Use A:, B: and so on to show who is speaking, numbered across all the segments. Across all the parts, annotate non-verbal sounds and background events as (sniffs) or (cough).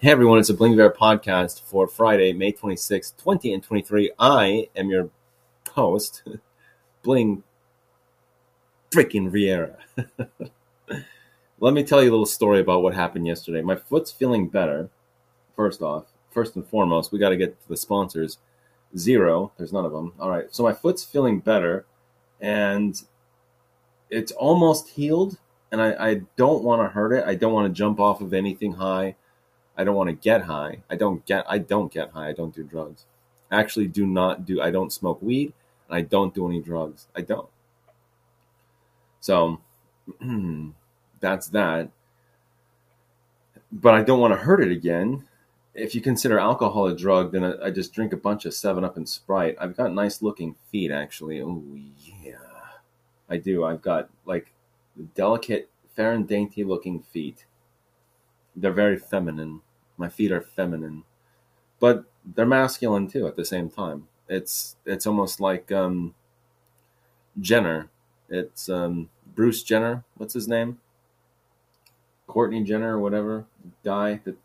A: Hey everyone, it's a Bling Bear podcast for Friday, May 26, 20 and 23. I am your host, (laughs) Bling freaking Viera. (laughs) Let me tell you a little story about what happened yesterday. My foot's feeling better. First off, first and foremost, we got to get to the sponsors. Zero, there's none of them. All right, so my foot's feeling better and it's almost healed. And I, I don't want to hurt it. I don't want to jump off of anything high. I don't want to get high. I don't get I don't get high. I don't do drugs. I actually do not do I don't smoke weed and I don't do any drugs. I don't. So (clears throat) that's that. But I don't want to hurt it again. If you consider alcohol a drug, then I, I just drink a bunch of 7 Up and Sprite. I've got nice looking feet, actually. Oh, yeah. I do. I've got like delicate, fair and dainty looking feet. They're very feminine my feet are feminine, but they're masculine too at the same time. It's it's almost like um, Jenner. It's um, Bruce Jenner. What's his name? Courtney Jenner or whatever guy that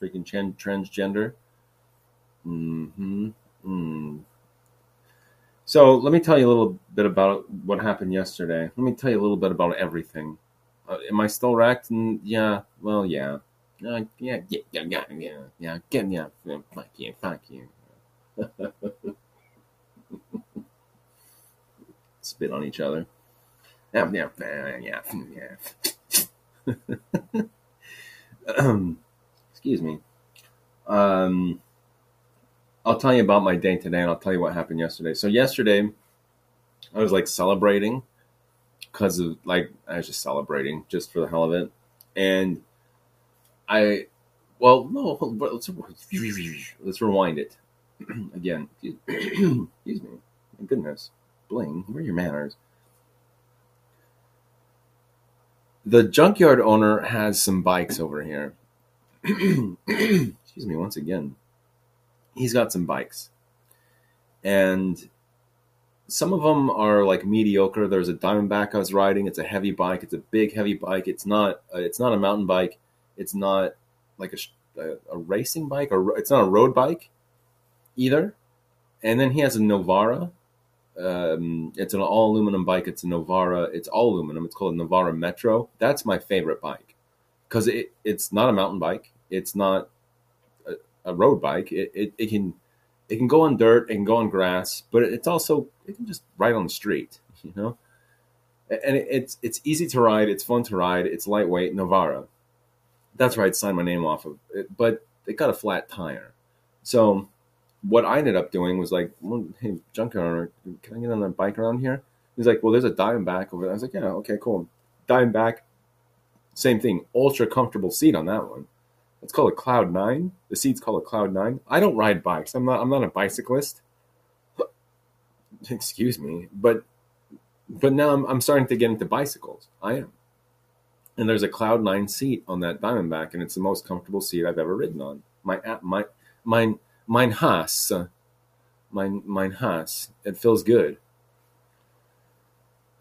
A: freaking transgender. Mm-hmm. Mm. So let me tell you a little bit about what happened yesterday. Let me tell you a little bit about everything. Uh, am I still wrecked? And yeah. Well, yeah. Yeah, yeah, yeah, yeah, yeah, yeah, get yeah, fuck you, fuck you. Spit on each other. Yeah, yeah, yeah, yeah. excuse me. Um, I'll tell you about my day today, and I'll tell you what happened yesterday. So yesterday, I was like celebrating because of like I was just celebrating just for the hell of it, and I, well, no, let's let's rewind it (clears throat) again. (clears throat) Excuse me. My goodness, Bling, where are your manners? The junkyard owner has some bikes over here. (clears throat) Excuse me, once again. He's got some bikes, and some of them are like mediocre. There's a Diamondback I was riding. It's a heavy bike. It's a big heavy bike. It's not. Uh, it's not a mountain bike it's not like a, a, a racing bike or it's not a road bike either. And then he has a Novara. Um, it's an all aluminum bike. It's a Novara. It's all aluminum. It's called a Novara Metro. That's my favorite bike because it, it's not a mountain bike. It's not a, a road bike. It, it, it, can it can go on dirt. It can go on grass, but it's also it can just ride on the street. You know, and it, it's it's easy to ride. It's fun to ride. It's lightweight. Novara that's where I'd sign my name off of it. But it got a flat tire. So what I ended up doing was like, well, hey, junkyard, owner, can I get on the bike around here? He's like, well, there's a dime Diamondback over there. I was like, yeah, okay, cool. Dime Diamondback, same thing, ultra comfortable seat on that one. It's called a Cloud Nine. The seat's called a Cloud Nine. I don't ride bikes. I'm not. I'm not a bicyclist. (laughs) Excuse me, but but now I'm, I'm starting to get into bicycles. I am and there's a Cloud Nine seat on that Diamondback, and it's the most comfortable seat I've ever ridden on. My my mine mine Haas, uh, mine mine Haas. It feels good.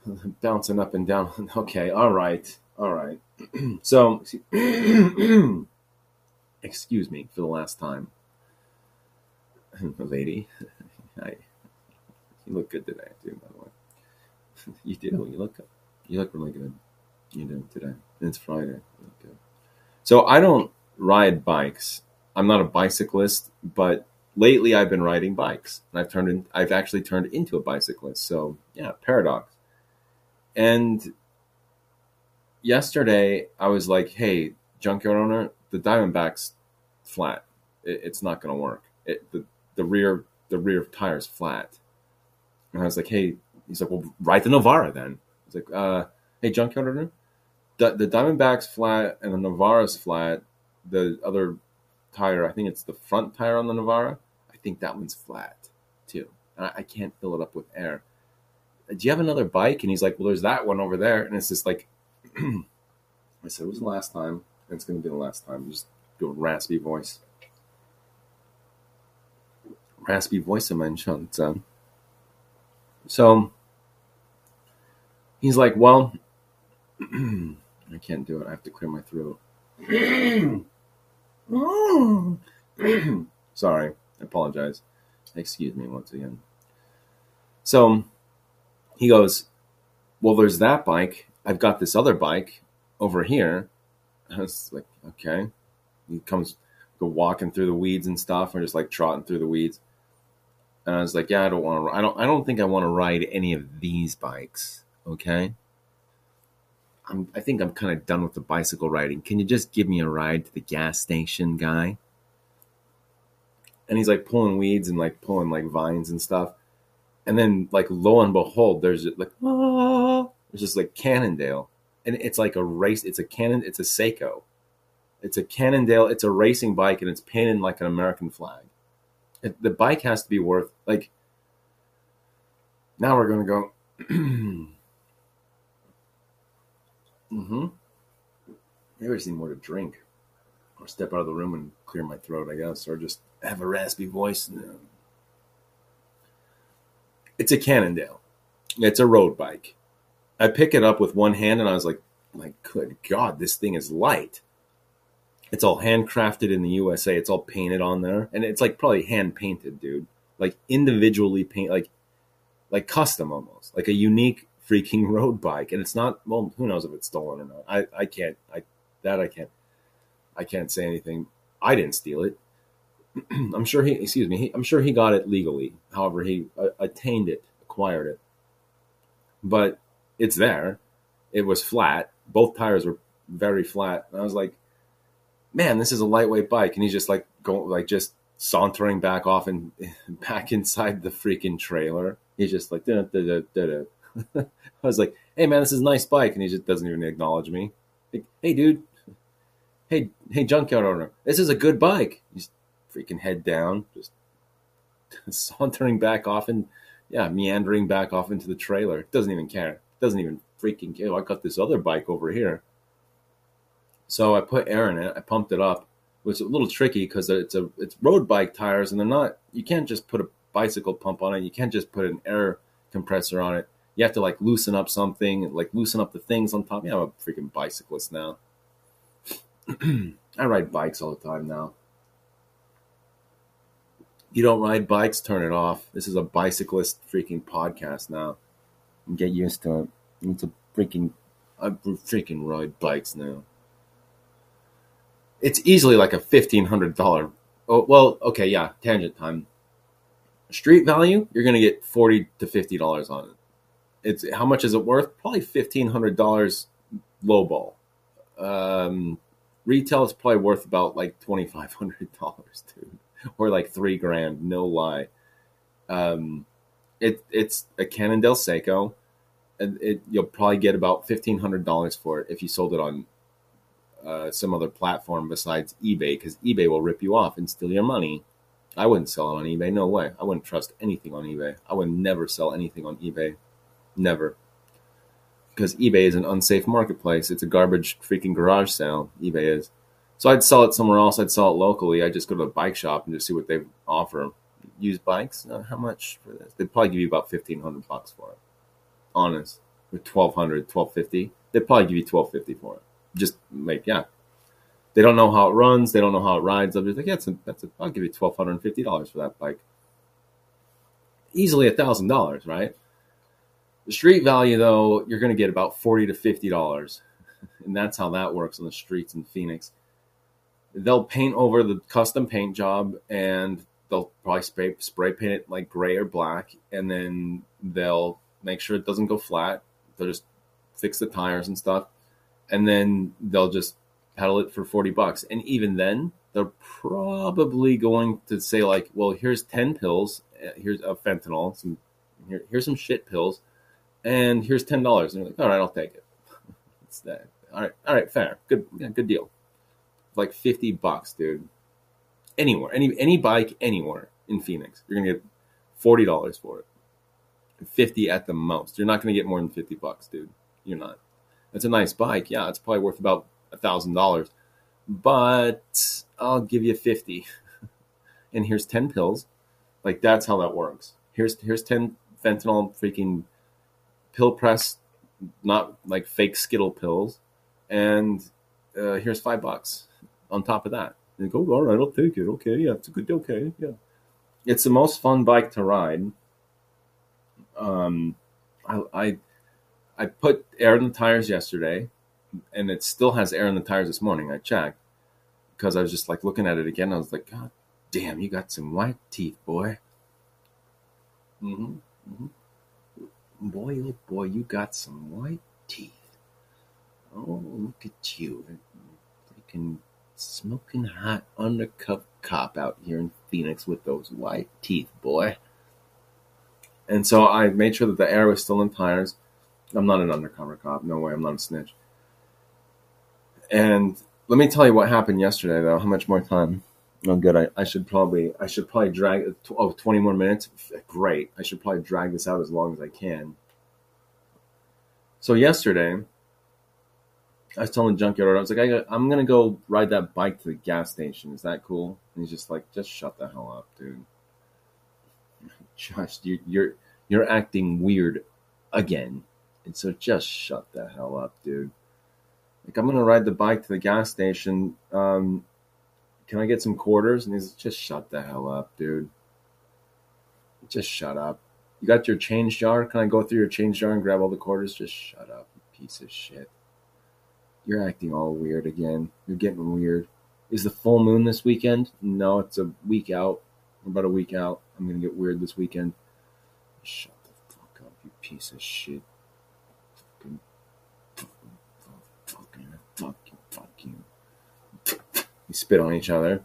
A: (laughs) Bouncing up and down. (laughs) Okay, all right, all right. (clears throat) so, (clears throat) excuse me for the last time, (laughs) lady. I, you look good today, too. By the way, you do. You look you look really good you know, today. It's Friday. Okay. So I don't ride bikes. I'm not a bicyclist, but lately I've been riding bikes. And I've turned in, I've actually turned into a bicyclist. So yeah, paradox. And yesterday I was like, hey, junkyard owner, the Diamondback's flat. It, it's not going to work. It, the, the rear the rear tire's flat. And I was like, hey, he's like, well, ride the Novara then. Was like, uh, hey, junkyard owner, the, Diamondback's flat and the Novara's flat. The other tire, I think it's the front tire on the Novara. I think that one's flat too. I, I can't fill it up with air. Do you have another bike? And he's like, Well, there's that one over there. And it's just like, (clears throat) I said, It was the last time. And it's going to be the last time. Just do a raspy voice. Raspy voice of mine, um, So he's like, Well, (clears throat) I can't do it. I have to clear my throat. (clears throat) Sorry, I apologize. Excuse me once again. So he goes, Well, there's that bike. I've got this other bike over here. I was like, Okay. He comes go walking through the weeds and stuff, or just like trotting through the weeds. And I was like, Yeah, I don't want to. I don't. I don't think I want to ride any of these bikes. Okay. I'm, I think I'm kind of done with the bicycle riding. Can you just give me a ride to the gas station, guy? And he's like pulling weeds and like pulling like vines and stuff. And then like lo and behold, there's like ah, there's just like Cannondale, and it's like a race. It's a Cannon. It's a Saeco. It's a Cannondale. It's a racing bike, and it's painted like an American flag. It, the bike has to be worth like. Now we're gonna go. (clears throat) Mm-hmm. Maybe I just need more to drink, or step out of the room and clear my throat, I guess, or just have a raspy voice. It's a Cannondale. It's a road bike. I pick it up with one hand, and I was like, "My good God, this thing is light." It's all handcrafted in the USA. It's all painted on there, and it's like probably hand painted, dude. Like individually paint, like like custom almost, like a unique freaking (laughs) road bike, and it's not. Well, who knows if it's stolen or not? I I can't. I that I can't. I can't say anything. I didn't steal it. (clears throat) I'm sure he. Excuse me. He, I'm sure he got it legally. However, he uh, attained it, acquired it. But it's there. It was flat. Both tires were very flat. And I was like, man, this is a lightweight bike. And he's just like going, like just sauntering back off and (laughs) back inside the freaking trailer. He's just like, da, da, da. (laughs) I was like, "Hey man, this is a nice bike," and he just doesn't even acknowledge me. Like, hey dude, hey hey junkyard owner, this is a good bike. He's freaking head down, just (laughs) sauntering back off and yeah, meandering back off into the trailer. Doesn't even care. Doesn't even freaking care. Oh, I got this other bike over here. So I put air in it. I pumped it up. It was a little tricky because it's a it's road bike tires, and they're not. You can't just put a bicycle pump on it. You can't just put an air compressor on it you have to like loosen up something, like loosen up the things on top. Yeah, I'm a freaking bicyclist now. (clears throat) I ride bikes all the time now. You don't ride bikes, turn it off. This is a bicyclist freaking podcast now. Get used to it. It's a freaking I freaking ride bikes now. It's easily like a fifteen hundred dollar. Oh well, okay, yeah. Tangent time. Street value, you're gonna get forty to fifty dollars on it it's how much is it worth? Probably fifteen hundred dollars low ball. Um, retail is probably worth about like twenty five hundred dollars, dude, or like three grand. No lie. Um, it it's a Cannondale Saeco, and it you'll probably get about fifteen hundred dollars for it if you sold it on uh, some other platform besides eBay, because eBay will rip you off and steal your money. I wouldn't sell it on eBay. No way. I wouldn't trust anything on eBay. I would never sell anything on eBay. Never. Because eBay is an unsafe marketplace. It's a garbage freaking garage sale. eBay is. So I'd sell it somewhere else. I'd sell it locally. I'd just go to a bike shop and just see what they offer. Used bikes? Uh, how much for this? They'd probably give you about fifteen hundred bucks for it. Honest, with 1200 1250 They'd probably give you twelve fifty for it. Just make yeah. They don't know how it runs. They don't know how it rides. They'll be like, yeah, a, that's a, I'll give you twelve hundred and fifty dollars for that bike. Easily a thousand dollars, right? The street value, though, you're going to get about forty to fifty dollars, (laughs) and that's how that works on the streets in Phoenix. They'll paint over the custom paint job, and they'll probably spray spray paint it like gray or black, and then they'll make sure it doesn't go flat. They'll just fix the tires and stuff, and then they'll just pedal it for forty bucks. And even then, they're probably going to say like, "Well, here's ten pills. Uh, here's a fentanyl. Some here, here's some shit pills." And here's ten dollars. And you're like, all right, I'll take it. (laughs) it's that. All right, all right, fair, good, yeah, good deal. Like fifty bucks, dude. Anywhere, any any bike anywhere in Phoenix, you're gonna get forty dollars for it. Fifty at the most. You're not gonna get more than fifty bucks, dude. You're not. It's a nice bike, yeah. It's probably worth about a thousand dollars, but I'll give you fifty. (laughs) and here's ten pills. Like that's how that works. Here's here's ten fentanyl freaking pill press, not like fake Skittle pills, and uh, here's five bucks on top of that. And go, all right, I'll take it. Okay, yeah, it's a good. Okay, yeah. It's the most fun bike to ride. Um, I, I I put air in the tires yesterday, and it still has air in the tires this morning. I checked because I was just like looking at it again. I was like, God damn, you got some white teeth, boy. Mm-hmm. mm-hmm. Boy, oh boy, you got some white teeth. Oh, look at you. Freaking smoking hot undercover cop out here in Phoenix with those white teeth, boy. And so I made sure that the air was still in tires. I'm not an undercover cop. No way. I'm not a snitch. And let me tell you what happened yesterday, though. How much more time? Oh, good. I, I should probably I should probably drag oh 20 more minutes. Great. I should probably drag this out as long as I can. So yesterday, I was telling Junkyard, I was like, I, I'm gonna go ride that bike to the gas station. Is that cool? And he's just like, just shut the hell up, dude. (laughs) Just you, you're you're acting weird again. And so just shut the hell up, dude. Like, I'm to ride the bike to the gas station. Um, can I get some quarters? And he's just shut the hell up, dude. Just shut up. You got your change jar? Can I go through your change jar and grab all the quarters? Just shut up, piece of shit. You're acting all weird again. You're getting weird. Is the full moon this weekend? No, it's a week out. about a week out. I'm to get weird this weekend. Shut the fuck up, you piece of shit. fuck you, fuck you. We spit on each other.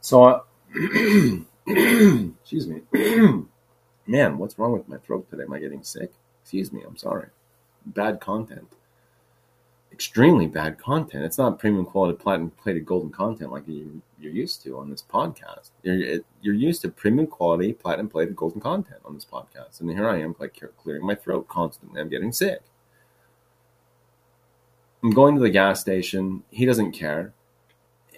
A: So, (clears throat) excuse me. (clears throat) Man, what's wrong with my throat today? Am I getting sick? Excuse me, I'm sorry. Bad content. Extremely bad content. It's not premium quality platinum plated golden content like you, you're used to on this podcast. You're, you're used to premium quality platinum plated golden content on this podcast. And here I am, like clearing my throat constantly. I'm getting sick. I'm going to the gas station. He doesn't care.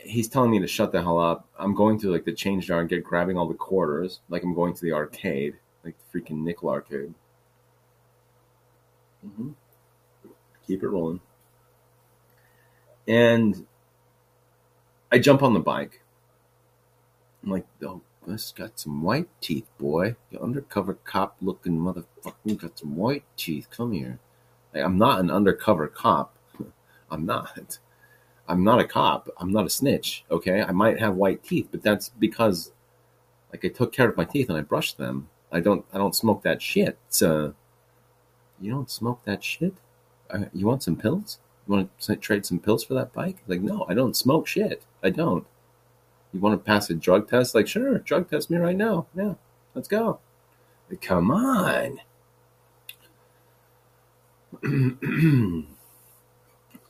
A: He's telling me to shut the hell up. I'm going to like the change jar and get grabbing all the quarters, like I'm going to the arcade, like the freaking nickel arcade. Mm-hmm. Keep it rolling. And I jump on the bike. I'm like, oh, this got some white teeth, boy. You undercover cop looking motherfucker got some white teeth. Come here. Like, I'm not an undercover cop. I'm not. I'm not a cop. I'm not a snitch. Okay, I might have white teeth, but that's because, like, I took care of my teeth and I brushed them. I don't. I don't smoke that shit. So, you don't smoke that shit. Uh, you want some pills? You want to trade some pills for that bike? Like, no, I don't smoke shit. I don't. You want to pass a drug test? Like, sure, drug test me right now. Yeah, let's go. Come on. (clears throat)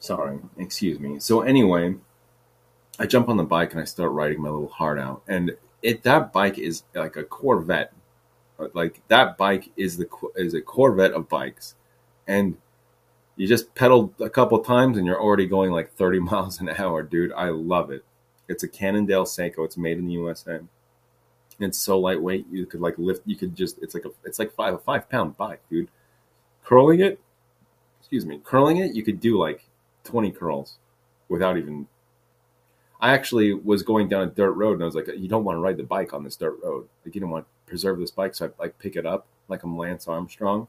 A: Sorry, excuse me. So anyway, I jump on the bike and I start riding my little heart out, and it that bike is like a Corvette. Like that bike is the is a Corvette of bikes, and you just pedal a couple times and you're already going like 30 (laughs) miles an hour, dude. I love it. It's a Cannondale Saeco. It's made in the USA. It's so lightweight. You could like lift. You could just. It's like a. It's like five a five pound bike, dude. Curling it. Excuse me. Curling it. You could do like 20 curls without even. I actually was going down a dirt road and I was like, you don't want to ride the bike on this dirt road. Like, you don't want to preserve this bike. So I like pick it up like I'm Lance Armstrong,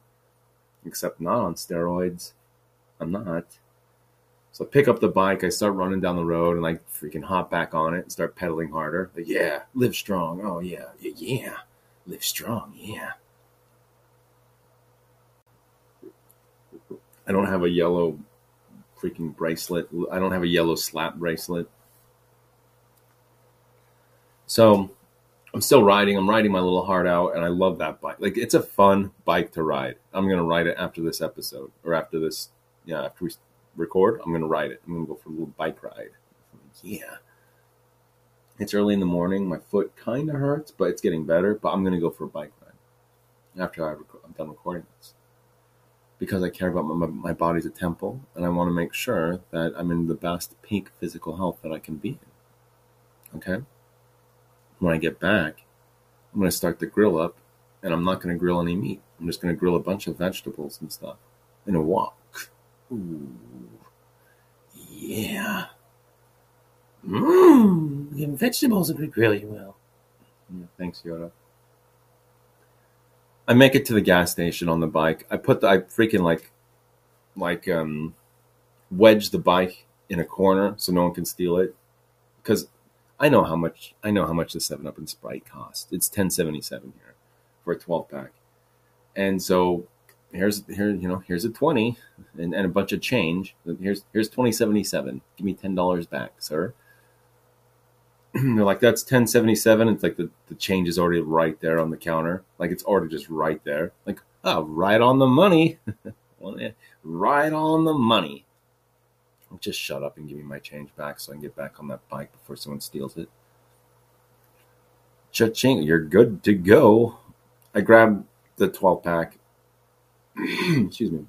A: except not on steroids. I'm not. So I pick up the bike, I start running down the road, and I freaking hop back on it and start pedaling harder. Like, yeah, live strong. Oh yeah, yeah, yeah, live strong. Yeah. I don't have a yellow freaking bracelet. I don't have a yellow slap bracelet. So I'm still riding. I'm riding my little heart out, and I love that bike. Like it's a fun bike to ride. I'm gonna ride it after this episode or after this. Yeah, after we record, I'm gonna ride it. I'm gonna go for a little bike ride. Yeah. It's early in the morning. My foot kind of hurts, but it's getting better. But I'm gonna go for a bike ride after I rec- I'm done recording this because I care about my, my body's a temple and I want to make sure that I'm in the best peak physical health that I can be in. Okay? When I get back, I'm going to start the grill up and I'm not going to grill any meat. I'm just going to grill a bunch of vegetables and stuff and a walk. Ooh. Yeah.
B: Mmm, vegetables agree really well.
A: Yeah, thanks, Yoda. I make it to the gas station on the bike. I put the I freaking like like um wedge the bike in a corner so no one can steal it because I know how much I know how much the Seven Up and Sprite cost. It's ten seventy seven here for a twelve pack, and so here's here you know here's a twenty and, and a bunch of change. Here's here's twenty seventy seven. Give me ten dollars back, sir. (clears throat) They're like that's ten seventy seven. It's like the, the change is already right there on the counter. Like it's already just right there. Like oh, right on the money, (laughs) right on the money. Just shut up and give me my change back so I can get back on that bike before someone steals it. Cha-ching, you're good to go. I grab the 12 pack, (clears throat) excuse me,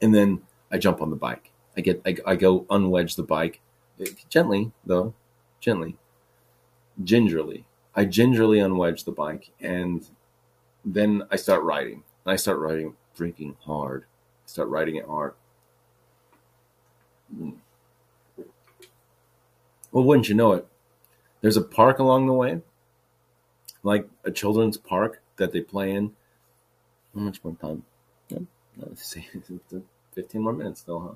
A: and then I jump on the bike. I get, I, I go unwedge the bike gently, though, gently, gingerly. I gingerly unwedge the bike, and then I start riding. I start riding freaking hard. I start riding it hard. Well, wouldn't you know it? There's a park along the way, like a children's park that they play in. How much more time? Yeah, let's see, 15 more minutes still, huh?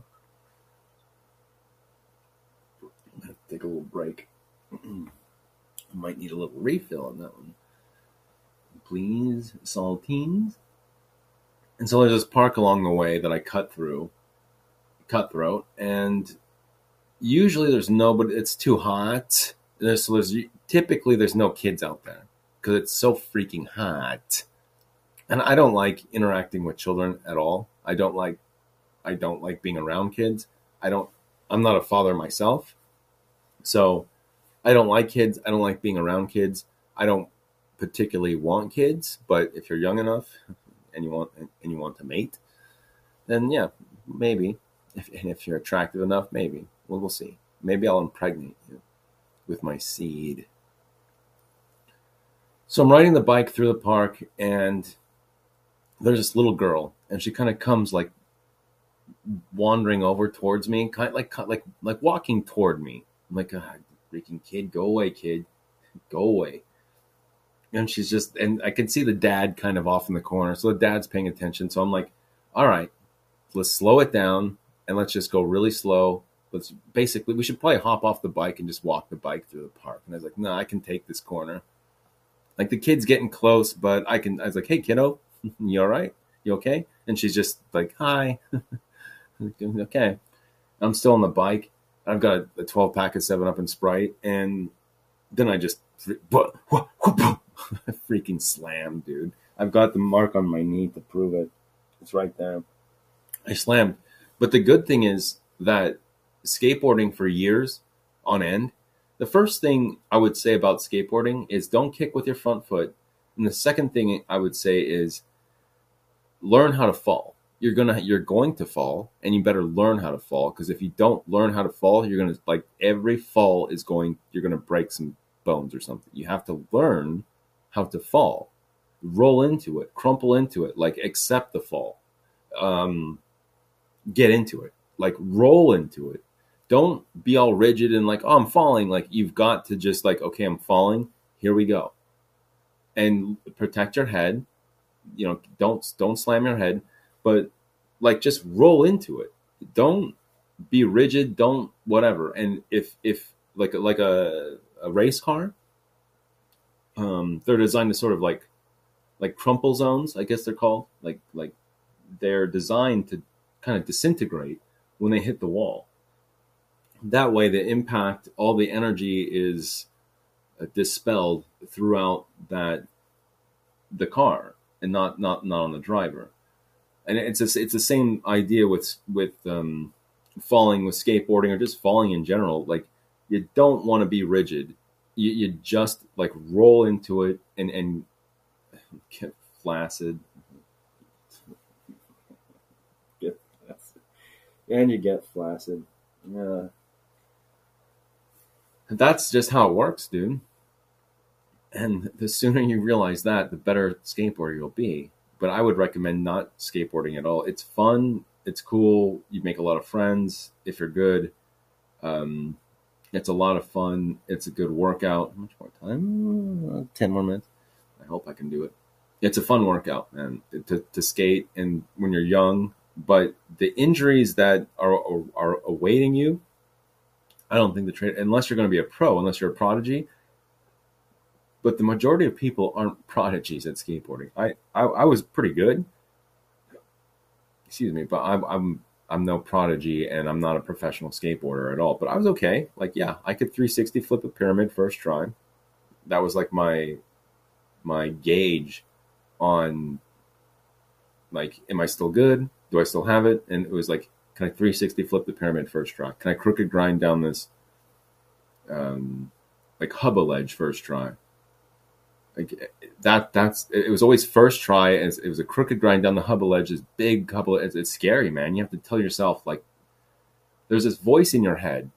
A: Take a little break. (clears throat) I might need a little refill on that one. Please, saltines. And so there's this park along the way that I cut through cutthroat, and usually there's nobody. It's too hot. There's, so there's typically there's no kids out there because it's so freaking hot, and I don't like interacting with children at all. I don't like I don't like being around kids. I don't. I'm not a father myself, so I don't like kids. I don't like being around kids. I don't particularly want kids, but if you're young enough and you want and you want to mate, then yeah, maybe if, and if you're attractive enough, maybe. Well, we'll see. Maybe I'll impregnate you with my seed. So I'm riding the bike through the park, and there's this little girl, and she kind of comes like wandering over towards me, kind of like like like walking toward me. I'm like, freaking kid, go away, kid, go away. And she's just, and I can see the dad kind of off in the corner, so the dad's paying attention. So I'm like, all right, let's slow it down and let's just go really slow. Let's basically, we should probably hop off the bike and just walk the bike through the park. And I was like, no, I can take this corner. Like the kid's getting close, but I can, I was like, hey, kiddo, (laughs) you all right? You okay? And she's just like, hi. (laughs) okay. I'm still on the bike. I've got a 12 pack of 7 Up and Sprite. And then I just (laughs) freaking slam, dude. I've got the mark on my knee to prove it. It's right there. I slammed. But the good thing is that skateboarding for years on end, the first thing I would say about skateboarding is don't kick with your front foot. And the second thing I would say is learn how to fall. You're gonna you're going to fall, and you better learn how to fall. Because if you don't learn how to fall, you're gonna like every fall is going. You're gonna break some bones or something. You have to learn how to fall, roll into it, crumple into it, like accept the fall. Um, get into it, like roll into it. Don't be all rigid and like, oh, I'm falling. Like you've got to just like, okay, I'm falling. Here we go, and protect your head. You know, don't don't slam your head, but like just roll into it. Don't be rigid. Don't whatever. And if if like like a a race car, um, they're designed to sort of like like crumple zones. I guess they're called like like they're designed to kind of disintegrate when they hit the wall. That way, the impact, all the energy is uh, dispelled throughout that the car and not not not on the driver. And it's a, it's the same idea with with um, falling with skateboarding or just falling in general. Like you don't want to be rigid. You, you just like roll into it and and get flaccid and you get flaccid. Yeah. That's just how it works, dude. And the sooner you realize that, the better skateboarder you'll be. But I would recommend not skateboarding at all. It's fun, it's cool, you make a lot of friends if you're good. Um, It's a lot of fun. It's a good workout. How much more time? Uh, Ten more minutes. I hope I can do it. It's a fun workout, man, to, to skate and when you're young. But the injuries that are, are, are awaiting you, I don't think the trade, unless you're going to be a pro, unless you're a prodigy. But the majority of people aren't (laughs) prodigies at skateboarding. I, I, I was pretty good. Excuse me, but I'm, I'm I'm no prodigy and I'm not a professional skateboarder at all. But I was okay. Like, yeah, I could 360 flip a pyramid first try. That was like my my gauge on like, am I still good? Do I still have it? And it was like, can I 360 flip the pyramid first try? Can I crooked grind down this um, like hubba ledge first try? Like that. That's it was always first try. And it was a crooked grind down the hubba ledge. This big couple It's, it's scary, man. You have to tell yourself like, there's this voice in your head.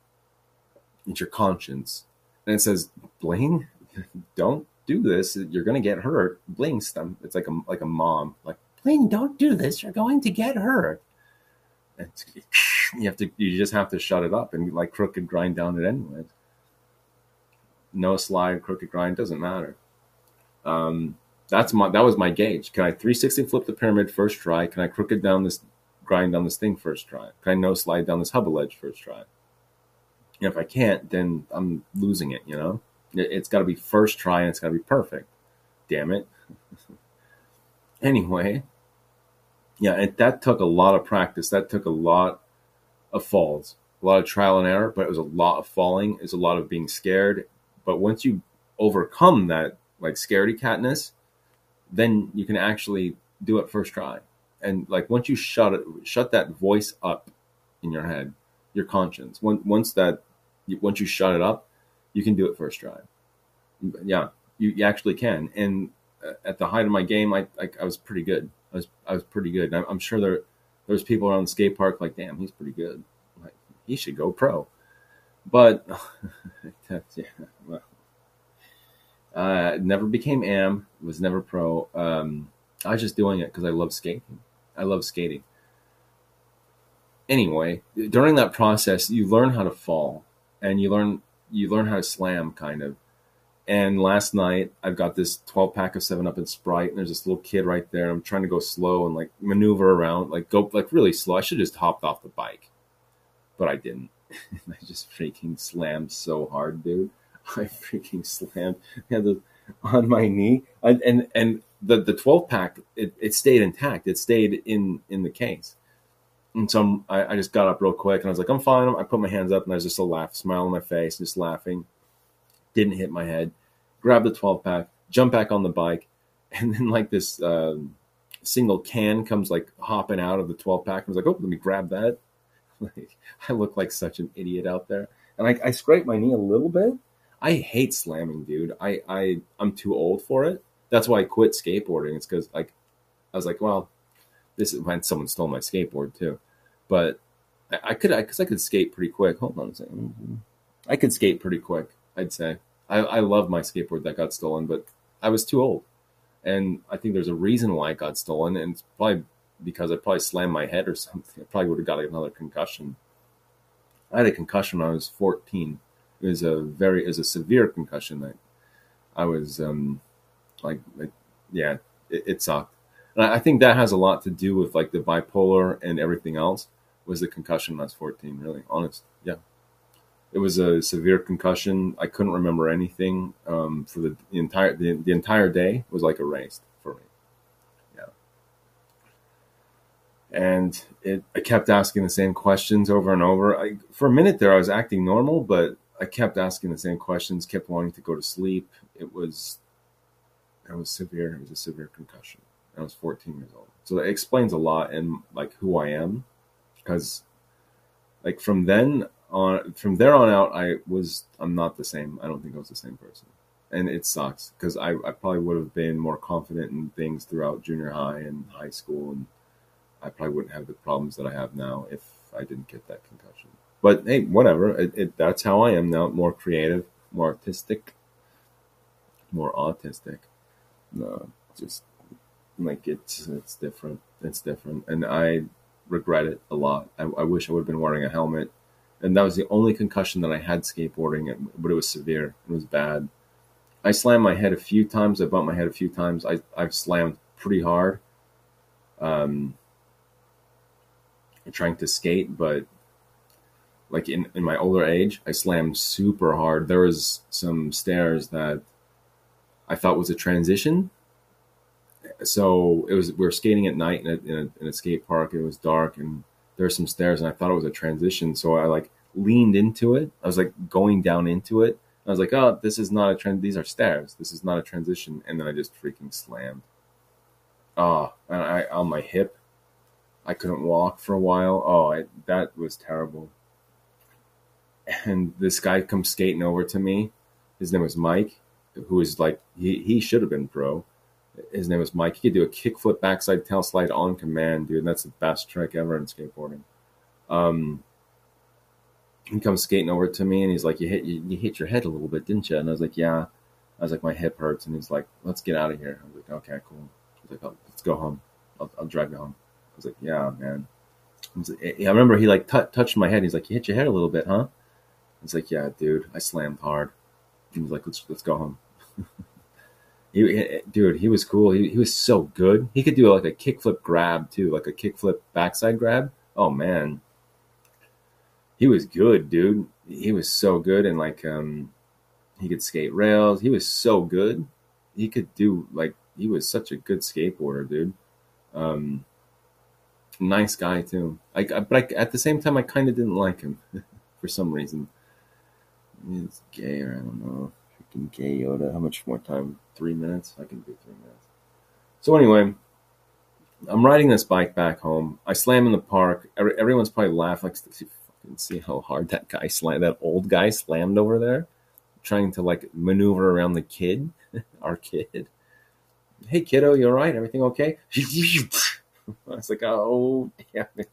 A: It's your conscience, and it says, "Blaine, (laughs) don't do this. You're gonna get hurt." Blaine's them. It's like a like a mom. Like
B: Blaine, don't do this. You're going to get hurt.
A: it's, (sniffs) you have to. You just have to shut it up and like crooked grind down it anyway. No slide, crooked grind doesn't matter. Um, that's my that was my gauge. Can I 360 flip the pyramid first try? Can I crooked down this grind down this thing first try? Can I no slide down this hubba ledge first try? And if I can't, then I'm losing it. You know, it, it's got to be first try and it's got to be perfect. Damn it. (laughs) anyway, yeah, that took a lot of practice. That took a lot of falls, a lot of trial and error, but it was a lot of falling. It's a lot of being scared. But once you overcome that like scaredy catness, then you can actually do it first try. And like once you shut it, shut that voice up in your head, your conscience. Once that, once you shut it up, you can do it first try. Yeah, you, you actually can. And uh, at the height of my game, I, I, I was pretty good. I was I was pretty good. I'm, I'm, sure there there's people around the skate park like, damn, he's pretty good. Like he should go pro. But (laughs) yeah. Well, uh, never became am. Was never pro. Um, I was just doing it because I love skating. I love skating. Anyway, during that process, you learn how to fall, and you learn you learn how to slam, kind of. And last night, I've got this 12 pack of 7 Up and Sprite, and there's this little kid right there. I'm trying to go slow and like maneuver around, like go like really slow. I should have just hopped off the bike, but I didn't. (laughs) I just freaking slammed so hard, dude. I freaking slammed on my knee, and and, and the, the 12 pack it, it stayed intact. It stayed in in the case. And so I'm, I, I just got up real quick and I was like, I'm fine. I put my hands up and I was just a laugh, smile on my face, just laughing. Didn't hit my head. Grabbed the 12 pack, jump back on the bike, (laughs) and then like this um, single can comes like hopping out of the 12 pack. I was like, oh, let me grab that. (laughs) Like I look like such an idiot out there, and I, I scraped my knee a little bit, I hate slamming, dude. I, I I'm too old for it. That's why I quit skateboarding. It's because like I was like, well, this is when someone stole my skateboard too. But I, I could because I, I, could skate pretty quick. Hold on a 2nd mm-hmm. I could skate pretty quick. I'd say I, I love my skateboard that got stolen, but I was too old, and I think there's a reason why it got stolen, and it's probably because I probably slammed my head or something. I probably would have got another concussion. I had a concussion when I was 14 was a very was a severe concussion. That I was um like, like yeah it, it sucked. And I, I, think that has a lot to do with like the bipolar and everything else was the concussion when I was 14 really honest yeah. It was a severe concussion. I couldn't remember anything um, for the, the entire the, the entire day was like erased for me yeah. And it I kept asking the same questions over and over. I, for a minute there I was acting normal but I kept asking the same questions, kept wanting to go to sleep. It was, it was severe. It was a severe concussion. I was 14 years old, so that explains a lot in like who I am, because, like from then on, from there on out, I was I'm not the same. I don't think I was the same person, and it sucks because I I probably would have been more confident in things throughout junior high and high school, and I probably wouldn't have the problems that I have now if I didn't get that concussion. But hey, whatever. It, it, that's how I am now. More creative, more artistic, more autistic. No, just like it's it's different. It's different, and I regret it a lot. I, I wish I would have been wearing a helmet and that was the only concussion that I had skateboarding. But it was severe. It was bad. I slammed my head a few times. I bumped my head a few times. I I've slammed pretty hard. Um, trying to skate, but like in, in my older age, I slammed super hard. There was some stairs that I thought was a transition. So it was we were skating at night in a, in a, in a skate park. It was dark and there were some stairs, and I thought it was a transition. So I like leaned into it. I was like going down into it. I was like, oh, this is not a trend. These are stairs. This is not a transition. And then I just freaking slammed. Oh, and I on my hip. I couldn't walk for a while. Oh, I, that was terrible. And this guy comes skating over to me. His name was Mike, who is like he he should have been pro. His name was Mike. He could do a kickflip backside tail slide on command, dude. That's the best trick ever in skateboarding. Um, he comes skating over to me and he's like, "You hit you, you hit your head a little bit, didn't you?" And I was like, "Yeah." I was like, "My hip hurts," and he's like, "Let's get out of here." I was like, "Okay, cool." He's like, oh, "Let's go home. I'll, I'll drive you home." I was like, "Yeah, man." I, like- I remember he like t- touched my head. He's like, "You hit your head a little bit, huh?" Was like, "Yeah, dude. I slammed hard." He was like, "Let's let's go home." (laughs) he- dude, he was cool. He, he was so good. He could do like a kickflip grab too, like a kickflip backside grab. Oh man, he was good, dude. He was so good, and like um, he could skate rails. He was so good. He could do like he was such a good skateboarder, dude. Um, nice guy too. Like, but I, at the same time, I kind of didn't like him (laughs) for some reason. He's gay, or I don't know. Freaking gay Yoda. How much more time? Three minutes. I can do three minutes. So anyway, I'm riding this bike back home. I slam in the park. Every, everyone's probably laughing. Like, "See- fucking see how hard that guy slammed. That old guy slammed over there, trying to like maneuver around the kid, (laughs) our kid. Hey kiddo, you all right? Everything okay? (laughs) I was like, oh damn it,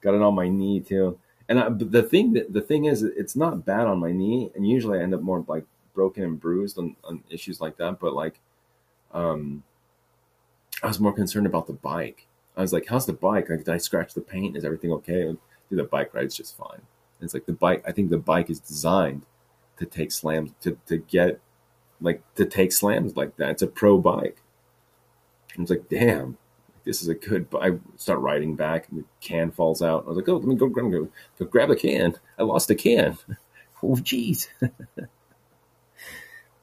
A: got it on my knee too. And I, the thing that the thing is, it's not bad on my knee, and usually I end up more like broken and bruised on, on issues like that. But like, um, I was more concerned about the bike. I was like, how's the bike? Like, did I scratch the paint? Is everything okay? Do the bike ride's just fine. And it's like the bike. I think the bike is designed to take slams to to get like to take slams like that. It's a pro bike. And it's like, damn, this is a good. I start riding back, and the can falls out. I was like, oh, let me go, go, go, go grab a can. I lost a can. (laughs) oh, jeez. (laughs)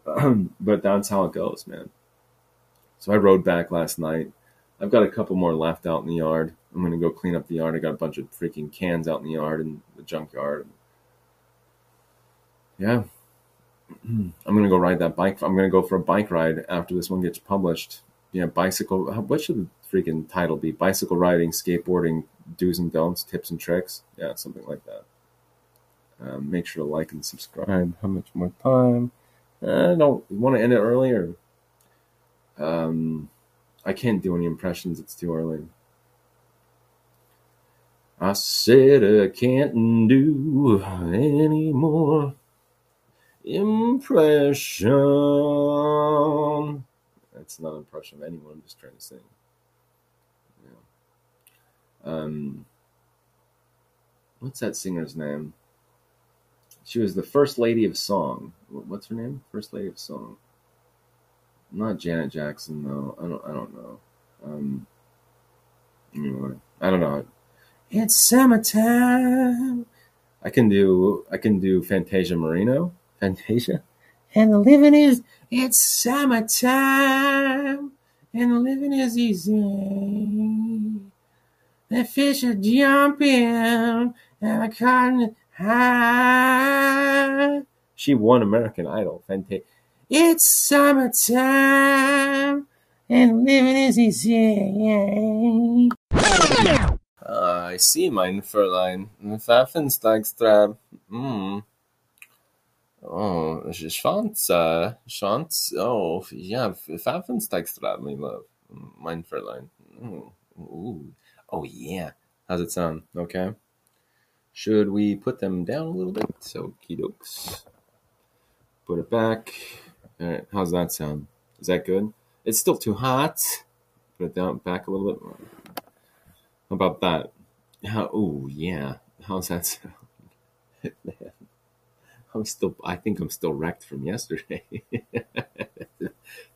A: Um, but that's how it goes, man. So I rode back last night. I've got a couple more left out in the yard. I'm gonna go clean up the yard. I got a bunch of freaking cans out in the yard and the junkyard. Yeah. (clears throat) I'm gonna go ride that bike. I'm gonna go for a bike ride after this one gets published. Yeah, bicycle. What should the freaking title be? Bicycle riding, skateboarding, do's and don'ts, tips and tricks. Yeah, something like that. Um, make sure to like and subscribe. How much more time? I don't want to end it earlier. Um, I can't do any impressions. It's too early. I said I can't do any more impression. That's not an impression of anyone. I'm just trying to sing. Yeah. Um, what's that singer's name? She was the first lady of song. What's her name? First lady of song. Not Janet Jackson, though. I don't. I don't know. Um, anyway, I don't know. It's summertime. I can do. I can do Fantasia Barrino. Fantasia. And the living is. It's summertime. And living is easy. The fish are jumping. And the cotton high. She won American Idol. Fantasia. It's summertime. And living is easy. Uh, I see, mein Fräulein. Pfeffenstagstrab. Mm. Oh, Schwanz, Schwanz. Oh, yeah, Pfeffenstagstrab, my love. Mein Fräulein. Mm. Ooh. Oh, yeah. How's it sound? Okay. Should we put them down a little bit? So, dokes. Put it back. All right. How's that sound? Is that good? It's still too hot. Put it down back a little bit. How about that? How? Oh, yeah. How's that (laughs) sound? I'm still. I think I'm still wrecked from yesterday. (laughs)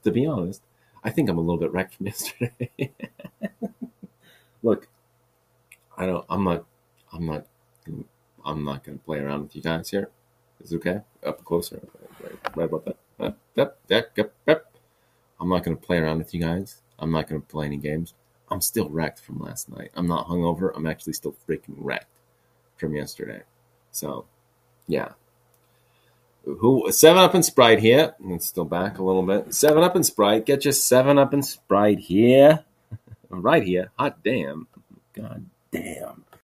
A: to be honest, I think I'm a little bit wrecked from yesterday. (laughs) Look, I don't. I'm not. I'm not. I'm not going to play around with you guys here. Is it okay? Up closer. Right, about that. I'm not going to play around with you guys. I'm not going to play any games. I'm still wrecked from last night. I'm not hungover. I'm actually still freaking wrecked from yesterday. So, yeah. Who Seven Up and Sprite here? Still back a little bit. Seven Up and Sprite. Get your Seven Up and Sprite here, (laughs) right here. Hot damn.
B: God damn.